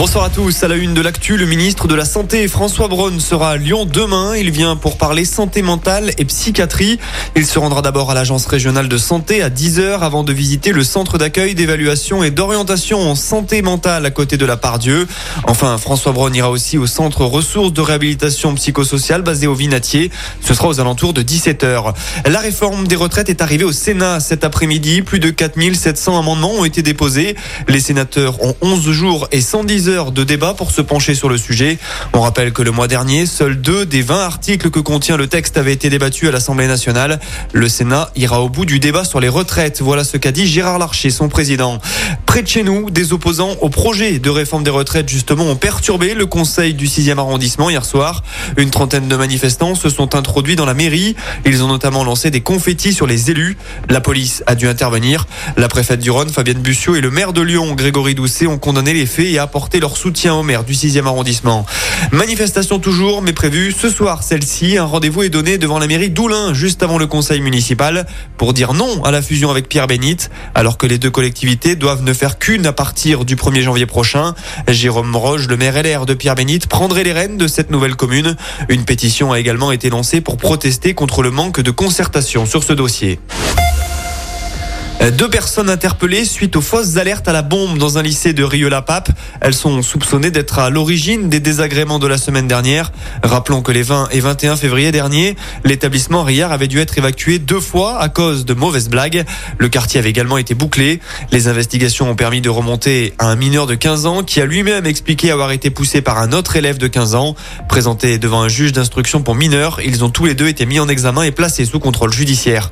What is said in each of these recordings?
Bonsoir à tous. À la une de l'actu, le ministre de la Santé, François Braun, sera à Lyon demain. Il vient pour parler santé mentale et psychiatrie. Il se rendra d'abord à l'agence régionale de santé à 10h avant de visiter le centre d'accueil, d'évaluation et d'orientation en santé mentale à côté de la Pardieu. Enfin, François Braun ira aussi au centre ressources de réhabilitation psychosociale basé au Vinatier. Ce sera aux alentours de 17h. La réforme des retraites est arrivée au Sénat cet après-midi. Plus de 4700 amendements ont été déposés. Les sénateurs ont 11 jours et 110 heures de débat pour se pencher sur le sujet. On rappelle que le mois dernier, seuls deux des 20 articles que contient le texte avaient été débattus à l'Assemblée nationale. Le Sénat ira au bout du débat sur les retraites. Voilà ce qu'a dit Gérard Larcher, son président. Près de chez nous, des opposants au projet de réforme des retraites justement ont perturbé le conseil du 6e arrondissement hier soir. Une trentaine de manifestants se sont introduits dans la mairie. Ils ont notamment lancé des confettis sur les élus. La police a dû intervenir. La préfète du Rhône, Fabienne Bussiot, et le maire de Lyon, Grégory Doucet, ont condamné les faits et apporté leur soutien au maire du 6e arrondissement. Manifestation toujours, mais prévue ce soir celle-ci. Un rendez-vous est donné devant la mairie d'Oulin, juste avant le conseil municipal, pour dire non à la fusion avec Pierre Bénite, alors que les deux collectivités doivent ne faire qu'une à partir du 1er janvier prochain. Jérôme Roche, le maire LR de Pierre Bénite, prendrait les rênes de cette nouvelle commune. Une pétition a également été lancée pour protester contre le manque de concertation sur ce dossier. Deux personnes interpellées suite aux fausses alertes à la bombe dans un lycée de Rieux-la-Pape. Elles sont soupçonnées d'être à l'origine des désagréments de la semaine dernière. Rappelons que les 20 et 21 février dernier, l'établissement Riard avait dû être évacué deux fois à cause de mauvaises blagues. Le quartier avait également été bouclé. Les investigations ont permis de remonter à un mineur de 15 ans qui a lui-même expliqué avoir été poussé par un autre élève de 15 ans. Présenté devant un juge d'instruction pour mineurs, ils ont tous les deux été mis en examen et placés sous contrôle judiciaire.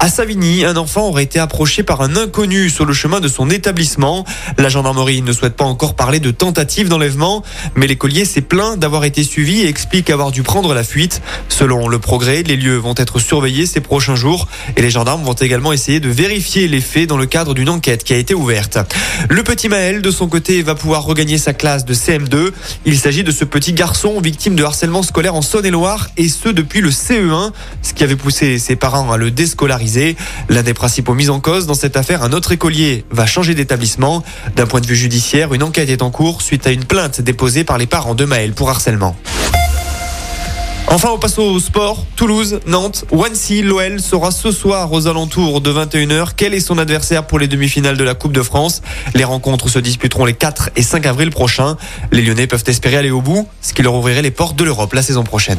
À Savigny, un enfant aurait été approché par un inconnu sur le chemin de son établissement. La gendarmerie ne souhaite pas encore parler de tentative d'enlèvement, mais l'écolier s'est plaint d'avoir été suivi et explique avoir dû prendre la fuite. Selon le progrès, les lieux vont être surveillés ces prochains jours et les gendarmes vont également essayer de vérifier les faits dans le cadre d'une enquête qui a été ouverte. Le petit Maël, de son côté, va pouvoir regagner sa classe de CM2. Il s'agit de ce petit garçon victime de harcèlement scolaire en Saône-et-Loire et ce depuis le CE1, ce qui avait poussé ses parents à le déscolariser. L'un des principaux mis en cause dans cette affaire, un autre écolier va changer d'établissement. D'un point de vue judiciaire, une enquête est en cours suite à une plainte déposée par les parents de Maël pour harcèlement. Enfin, on passe au sport. Toulouse, Nantes, Wancy, l'OL sera ce soir aux alentours de 21h. Quel est son adversaire pour les demi-finales de la Coupe de France? Les rencontres se disputeront les 4 et 5 avril prochains. Les Lyonnais peuvent espérer aller au bout, ce qui leur ouvrirait les portes de l'Europe la saison prochaine.